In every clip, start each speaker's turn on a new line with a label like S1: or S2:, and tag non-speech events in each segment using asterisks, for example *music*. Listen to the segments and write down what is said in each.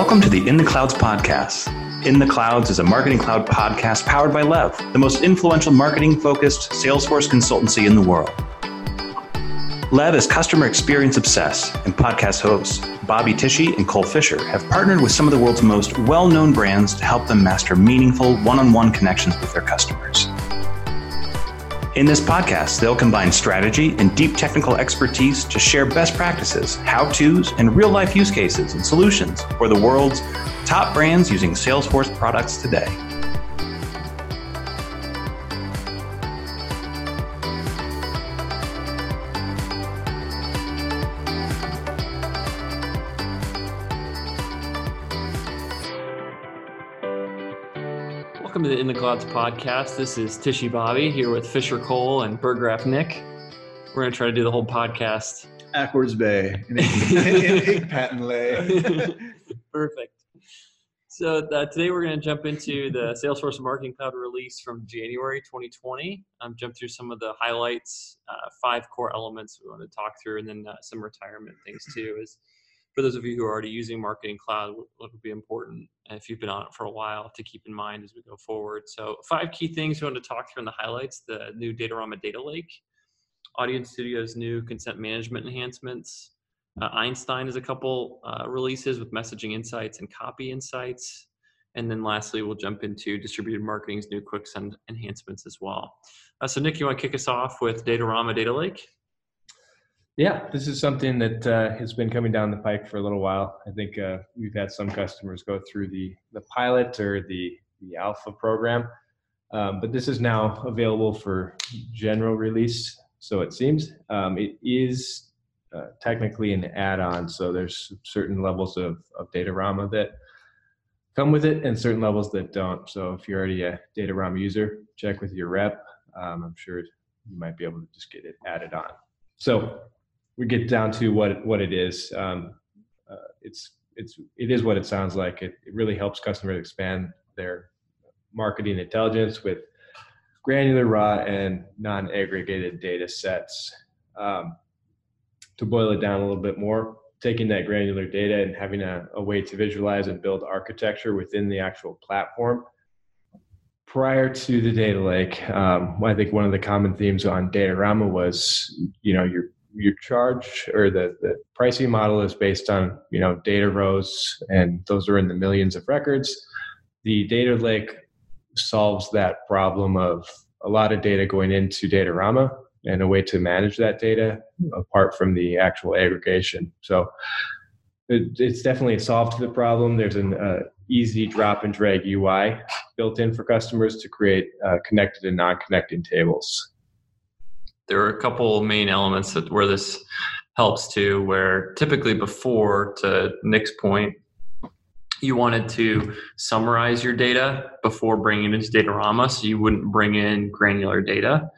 S1: Welcome to the In the Clouds podcast. In the Clouds is a marketing cloud podcast powered by Lev, the most influential marketing focused Salesforce consultancy in the world. Lev is customer experience obsessed, and podcast hosts Bobby Tichy and Cole Fisher have partnered with some of the world's most well known brands to help them master meaningful one on one connections with their customers. In this podcast, they'll combine strategy and deep technical expertise to share best practices, how to's, and real life use cases and solutions for the world's top brands using Salesforce products today.
S2: Clouds podcast. This is Tichy Bobby here with Fisher Cole and Burgraff Nick. We're going to try to do the whole podcast.
S3: Ackwards Bay *laughs* in patent lay. *laughs*
S2: Perfect. So uh, today we're going to jump into the Salesforce Marketing Cloud release from January 2020. Um, jump through some of the highlights, uh, five core elements we want to talk through, and then uh, some retirement things too. Is for those of you who are already using Marketing Cloud, what would be important if you've been on it for a while to keep in mind as we go forward. So, five key things we want to talk through in the highlights: the new Datorama Data Lake, Audience Studio's new consent management enhancements. Uh, Einstein is a couple uh, releases with messaging insights and copy insights. And then lastly, we'll jump into distributed marketing's new quick send enhancements as well. Uh, so, Nick, you want to kick us off with Datorama Data Lake?
S4: Yeah, this is something that uh, has been coming down the pike for a little while. I think uh, we've had some customers go through the the pilot or the the alpha program, um, but this is now available for general release. So it seems um, it is uh, technically an add-on. So there's certain levels of of Datorama that come with it, and certain levels that don't. So if you're already a Datorama user, check with your rep. Um, I'm sure you might be able to just get it added on. So we get down to what what it is. Um, uh, it's it's it is what it sounds like. It, it really helps customers expand their marketing intelligence with granular, raw, and non-aggregated data sets. Um, to boil it down a little bit more, taking that granular data and having a, a way to visualize and build architecture within the actual platform. Prior to the data lake, um, I think one of the common themes on Datorama was, you know, you're your charge or the, the pricing model is based on you know data rows and those are in the millions of records. The data lake solves that problem of a lot of data going into datorama and a way to manage that data apart from the actual aggregation. So it, it's definitely solved the problem. There's an uh, easy drop and drag ui built in for customers to create uh, connected and non-connecting tables
S2: there are a couple main elements that where this helps too where typically before to nick's point you wanted to summarize your data before bringing it into datorama so you wouldn't bring in granular data.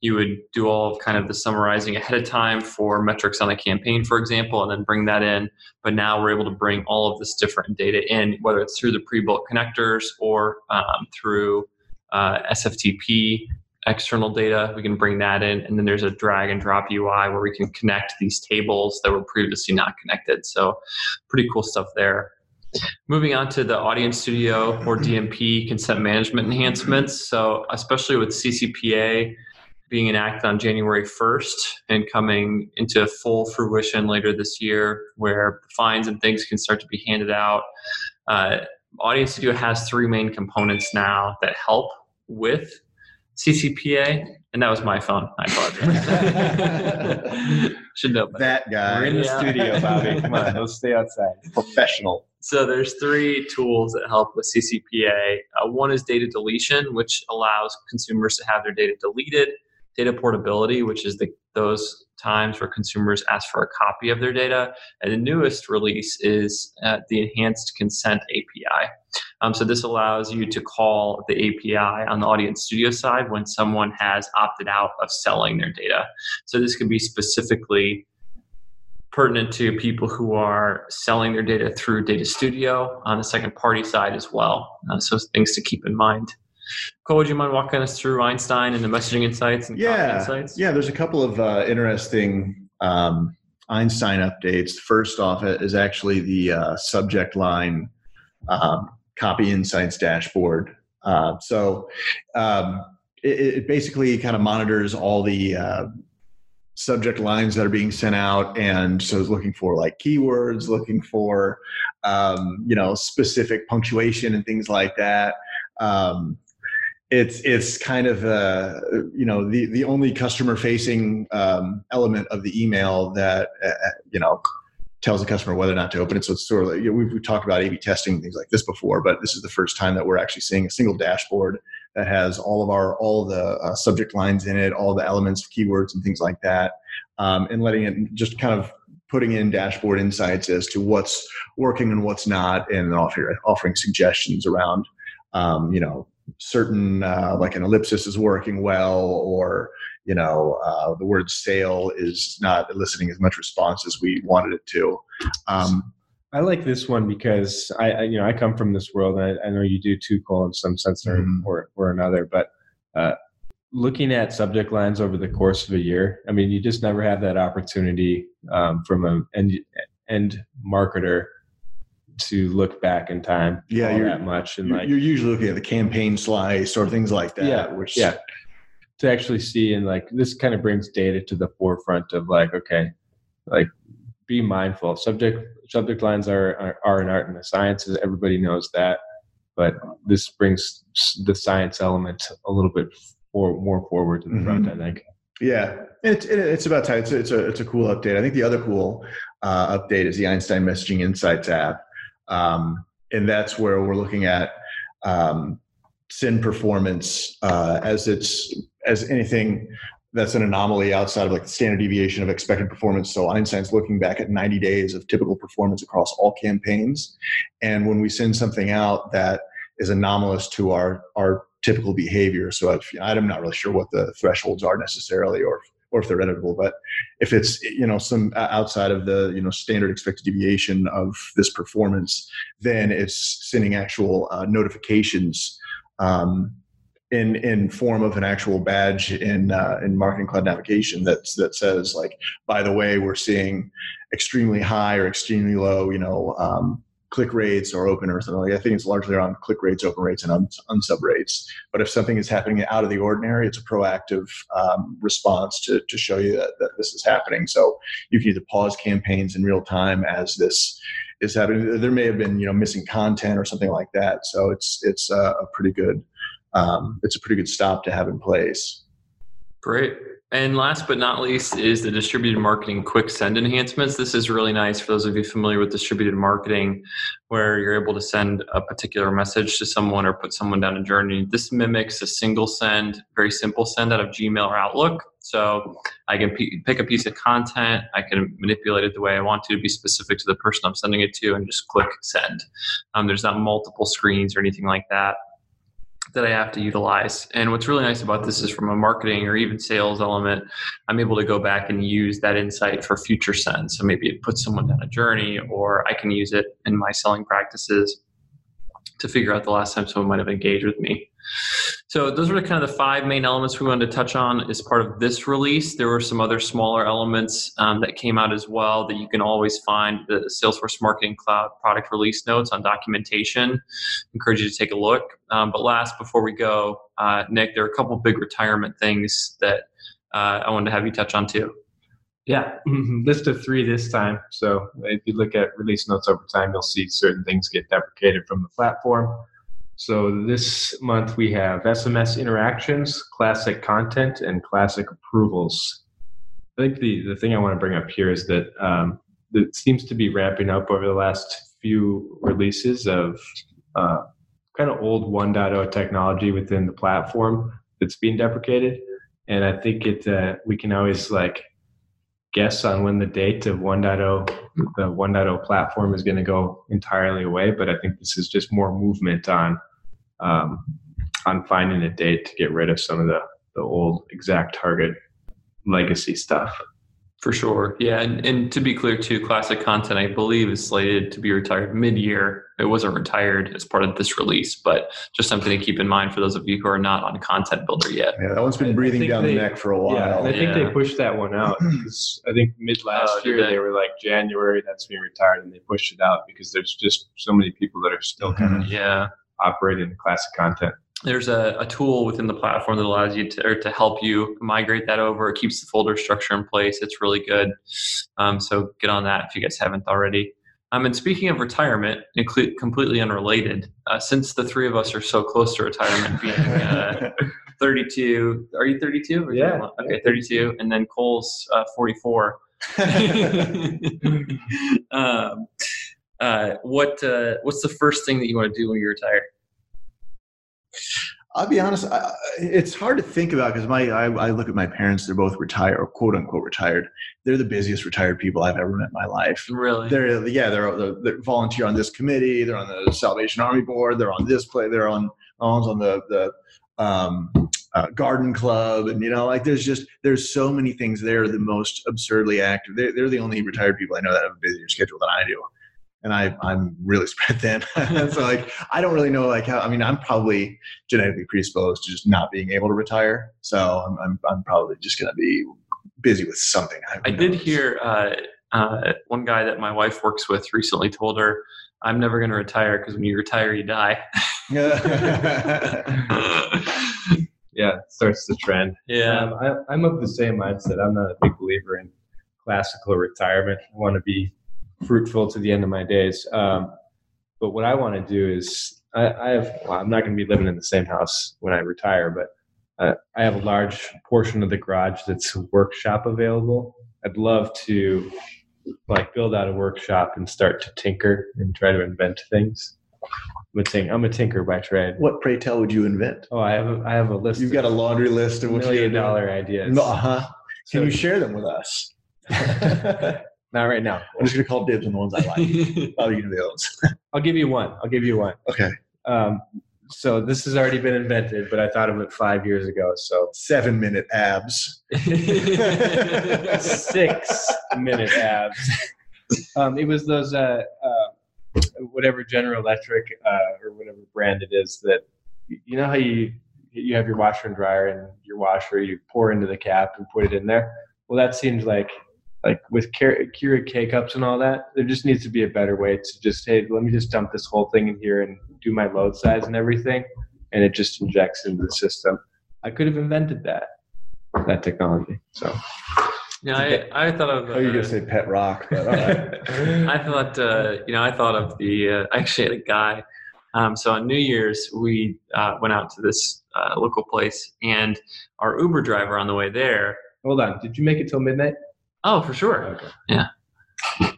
S2: You would do all of kind of the summarizing ahead of time for metrics on a campaign for example and then bring that in. But now we're able to bring all of this different data in whether it's through the pre-built connectors or um, through uh, sftp external data. We can bring that in. And then there's a drag and drop UI where we can connect these tables that were previously not connected. So, pretty cool stuff there. Moving on to the Audience Studio or DMP consent management enhancements. So, especially with CCPA being enacted on January 1st and coming into full fruition later this year, where fines and things can start to be handed out. Uh, Audience Studio has three main components now that help with CCPA, and that was my phone. I apologize. *laughs* Should know
S3: better. that guy.
S4: We're in the
S2: Yeah.
S4: studio, Bobby. Come on, let's stay outside. *laughs*
S3: Professional.
S2: So there's three tools that help with CCPA. Uh, one is data deletion, which allows consumers to have their data deleted. Data portability, which is the, those times where consumers ask for a copy of their data. And the newest release is uh, the enhanced consent API. Um, so this allows you to call the API on the Audience Studio side when someone has opted out of selling their data. So this could be specifically pertinent to people who are selling their data through Data Studio on the second party side as well. Uh, so things to keep in mind. Cole, would you mind walking us through Einstein and the messaging insights and
S3: Yeah.
S2: insights?
S3: Yeah, there's a couple of uh, interesting um, Einstein updates. First off is actually the uh, subject line um, copy insights dashboard. Uh, so um, it, it, basically kind of monitors all the uh, subject lines that are being sent out and so it's looking for like keywords looking for um, you know specific punctuation and things like that um, it's it's kind of uh, you know the the only customer facing um, element of the email that uh, you know tells the customer whether or not to open it. So it's sort of like, you know, we've, we've talked about A/B testing things like this before, but this is the first time that we're actually seeing a single dashboard that has all of our all of the uh, subject lines in it, all the elements, keywords, and things like that, um, and letting it just kind of putting in dashboard insights as to what's working and what's not, and offering offering suggestions around, um, you know, certain uh, like an ellipsis is working well or you know uh, the word sale is not eliciting as much response as we wanted it to um,
S4: i like this one because I, I, you know i come from this world and i, I know you do too cole in some sense or, mm-hmm. or, or another but uh, looking at subject lines over the course of a year i mean you just never have that opportunity um, from an end, end marketer to look back in time
S3: yeah you're,
S4: that much and
S3: you're,
S4: like
S3: you're usually looking at the campaign slice or things like that
S4: yeah which yeah to actually see and like this kind of brings data to the forefront of like okay like be mindful. Subject subject lines are are, are an art and a science everybody knows that but this brings the science element a little bit for, more forward to the mm-hmm. front i think.
S3: Yeah. It's it's about time. It's a, it's a it's a cool update. I think the other cool uh, update is the einstein messaging insights app. Um, and that's where we're looking at um, SYN performance uh, as it's as anything that's an anomaly outside of like the standard deviation of expected performance. So Einstein's looking back at 90 days of typical performance across all campaigns. And when we send something out that is anomalous to our our typical behavior, so if, I'm not really sure what the thresholds are necessarily, or or if they're editable. But if it's you know some outside of the you know standard expected deviation of this performance, then it's sending actual uh, notifications um, in in form of an actual badge in uh, in Marketing Cloud Navigation that that says like, by the way, we're seeing extremely high or extremely low, you know, um, click rates or open or something like that. I think it's largely around click rates, open rates, and uns- unsub rates. But if something is happening out of the ordinary, it's a proactive um, response to, to show you that, that this is happening. So you can either pause campaigns in real time as this is happening. There may have been you know missing content or something like that. So it's it's a, a pretty good um, it's a pretty good stop to have in place.
S2: Great. And last but not least is the distributed marketing quick send enhancements. This is really nice for those of you familiar with distributed marketing, where you're able to send a particular message to someone or put someone down a journey. This mimics a single send, very simple send out of Gmail or Outlook. So I can p- pick a piece of content, I can manipulate it the way I want to, to be specific to the person I'm sending it to, and just click send. Um, there's not multiple screens or anything like that that I have to utilize. And what's really nice about this is from a marketing or even sales element, I'm able to go back and use that insight for future sends. So maybe it puts someone down a journey, or I can use it in my selling practices to figure out the last time someone might have engaged with me. So those were kind of the five main elements we wanted to touch on as part of this release. There were some other smaller elements um, that came out as well that you can always find the Salesforce Marketing Cloud product release notes on documentation. Encourage you to take a look. Um, but last, before we go, uh, Nick, there are a couple big retirement things that uh, I wanted to have you touch on too.
S4: Yeah, *laughs* list of three this time. So if you look at release notes over time, you'll see certain things get deprecated from the platform. So this month we have SMS interactions, classic content, and classic approvals. I think the, the thing I want to bring up here is that um, it seems to be ramping up over the last few releases of uh, kind of old 1.0 technology within the platform that's being deprecated. And I think it uh, we can always like guess on when the date of 1.0 the 1.0 platform is going to go entirely away but i think this is just more movement on um, on finding a date to get rid of some of the, the old ExactTarget legacy stuff.
S2: For sure. Yeah. And, and to be clear, too, Classic Content, I believe, is slated to be retired mid year. It wasn't retired as part of this release, but just something to keep in mind for those of you who are not on Content Builder yet.
S3: Yeah, that one's been breathing down
S4: they-
S3: the neck for a while.
S4: Yeah, I think
S2: Yeah.
S4: they pushed that one out because I think mid last
S2: Oh,
S4: year
S2: they?
S4: they? were like January that's being retired, and they pushed it out because there's just so many people that are still kind of
S2: Yeah.
S4: Operating classic content.
S2: There's a, a tool within the platform that allows you to, or to help you migrate that over. It keeps the folder structure in place. It's really good. Um, so get on that if you guys haven't already. Um, and speaking of retirement, inclu- completely unrelated, uh, since the three of us are so close to retirement, being uh, *laughs* 32, are you 32?
S4: Yeah.
S2: one? Okay, 32. And then Cole's uh, 44. *laughs* *laughs* um, uh, what uh, What's the first thing that you want to do when you retire?
S3: I'll be honest. I, it's hard to think about because my I, I look at my parents. They're both retired or quote unquote retired. They're the busiest retired people I've ever met in my life.
S2: Really?
S3: They're yeah. They're, they're, they're volunteer on this committee. They're on the Salvation Army board. They're on this play. They're on on the the um, uh, garden club, and you know like there's just there's so many things. They're the most absurdly active. They're, they're the only retired people I know that have a busier schedule than I do. And I, I'm really *laughs* spread thin. *laughs* so like, I don't really know like how, I mean, I'm probably genetically predisposed to just not being able to retire. So I'm, I'm, I'm probably just going to be busy with something.
S2: I
S3: Who
S2: did hear uh, uh, one guy that my wife works with recently told her, "I'm never going to retire because when you retire, you die." *laughs*
S4: Yeah, it starts the trend.
S2: yeah,
S4: Um, I, I'm of the same mindset. I'm not a big believer in classical retirement. I want to be fruitful to the end of my days. Um, but what I want to do is, I, I have. Well, I'm not going to be living in the same house when I retire, but uh, I have a large portion of the garage that's workshop available. I'd love to like build out a workshop and start to tinker and try to invent things. I'm a, tink- I'm a tinker by trade.
S3: What pray tell would you invent?
S4: Oh, I have a, I have a list.
S3: You've got a laundry list of
S4: of
S3: what you're
S4: million dollar ideas.
S3: Uh huh. Can
S4: So-
S3: you share them with us? *laughs* *laughs*
S4: Not right now.
S3: I'm just going to call dibs on the ones I like. *laughs* Do those. *laughs*
S4: I'll give you one. I'll give you one.
S3: Okay.
S4: Um, so this has already been invented, but I thought of it five years ago. So
S3: Seven minute abs. *laughs*
S4: six minute abs. Um, it was those uh, uh, whatever General Electric uh, or whatever brand it is that you know how you you have your washer and dryer and your washer you pour into the cap and put it in there. Well, that seems like like with Keurig K cups and all that, there just needs to be a better way to just hey, let me just dump this whole thing in here and do my load size and everything, and it just injects into the system. I could have invented that that technology. So
S2: yeah, I, I thought of.
S3: Oh, you're going
S2: uh,
S3: to say pet rock, but all right. *laughs*
S2: I thought, uh, you know, I thought of the. Uh, *laughs* I actually had a guy. Um, so on New Year's, we uh, went out to this uh, local place, and our Uber driver on the way there.
S4: hold on, did you make it till midnight?
S2: Oh, for sure, Yeah.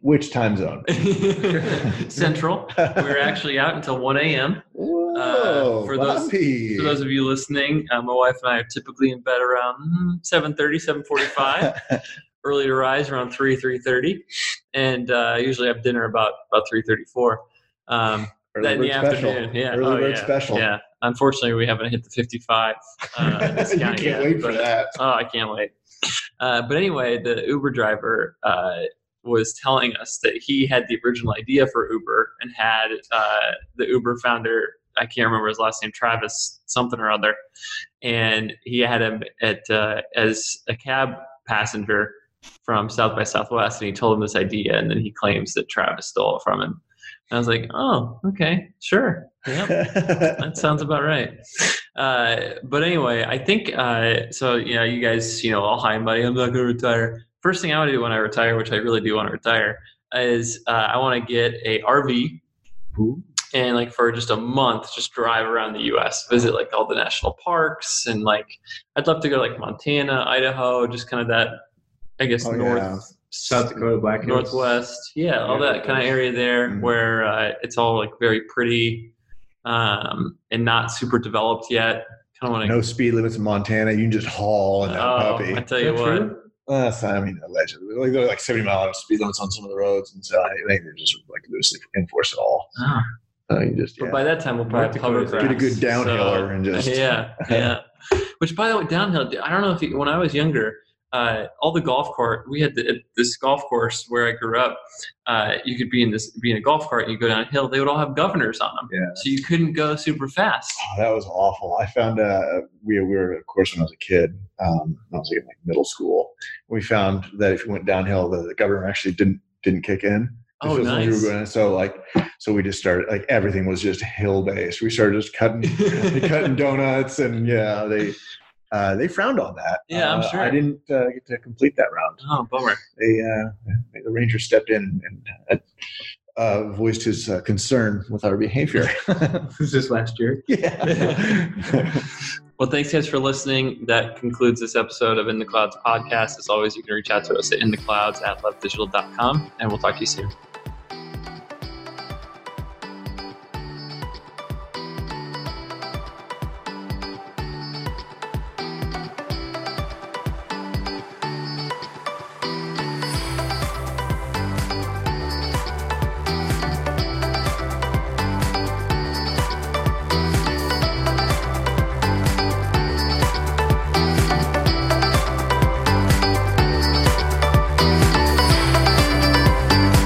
S3: Which time zone? *laughs*
S2: Central. We were actually out until one a.m.
S3: Whoa,
S2: for those- For those of you listening, uh, my wife and I are typically in bed around mm, 7.30, 7.45. *laughs* Early to rise around 3, 3.30. And uh, I usually have dinner about, about 3.34. Um,
S3: Early
S2: in the
S3: bird special.
S2: Yeah.
S3: Early
S2: oh,
S3: bird
S2: yeah.
S3: special.
S2: Yeah. Unfortunately, we haven't hit the 55 uh, *laughs*
S3: you can't
S2: yet,
S3: wait for that.
S2: Oh, I can't wait. Uh, but anyway, the Uber driver uh, was telling us that he had the original idea for Uber and had uh, the Uber founder, I can't remember his last name, Travis something or other, and he had him at uh, as a cab passenger from South by Southwest, and he told him this idea, and then he claims that Travis stole it from him. And I was like, oh, okay, sure, yep *laughs* that sounds about right. Uh, but anyway, I think uh, so. You know, you guys, you know, all high and mighty. I'm not going to retire. First thing I want to do when I retire, which I really do want to retire, is uh, I want to get a RV and like for just a month, just drive around the U.S., visit like all the national parks, and like I'd love to go to like Montana, Idaho, just kind of that, I guess
S3: Oh,
S2: north.
S3: yeah.
S4: South Dakota Black Hills.
S2: Northwest, yeah, all
S4: Yeah,
S2: that kind of area there
S3: Mhm.
S2: where uh, it's all like very pretty um, and not super developed yet. Kind of want to.
S3: no speed limits in Montana. You can just haul in that
S2: oh,
S3: puppy.
S2: I tell you what.
S4: true?
S3: Uh, so, I mean, allegedly, like they're like seventy mile an hour speed limits on some of the roads, and so I think they're just like loosely enforced at all.
S2: Oh,
S3: Uh, you just
S2: But by that time, we'll probably
S4: North
S2: have public
S3: get a good
S2: grass,
S3: downhiller and just *laughs*
S2: yeah, yeah. Which, by the way, downhill. I don't know if you, when I was younger, uh, all the golf cart. We had the, this golf course where I grew up. Uh, you could be in this, be in a golf cart, and you go down a hill. They would all have governors on them,
S3: Yeah.
S2: so you couldn't go super fast.
S3: Oh, that was awful. I found uh, we, we were, of course, when I was a kid, um, I was in like middle school. We found that if you went downhill, the, the governor actually didn't didn't kick in.
S2: Oh,
S3: feels like we were
S2: nice.
S3: going- so like, so we just started like everything was just hill based. We started just cutting *laughs* cutting donuts, and yeah, they uh, they frowned on that.
S2: Yeah, I'm
S3: Uh,
S2: sure.
S3: I didn't uh, get to complete that round.
S2: Oh, bummer.
S3: They uh, the ranger stepped in and uh, voiced his uh, concern with our behavior.
S4: was *laughs* this last year? *laughs*
S3: yeah. *laughs*
S2: Well, thanks guys for listening. That concludes this episode of In the Clouds podcast. As always, you can reach out to us at intheclouds at levdigital.com, and we'll talk to you soon.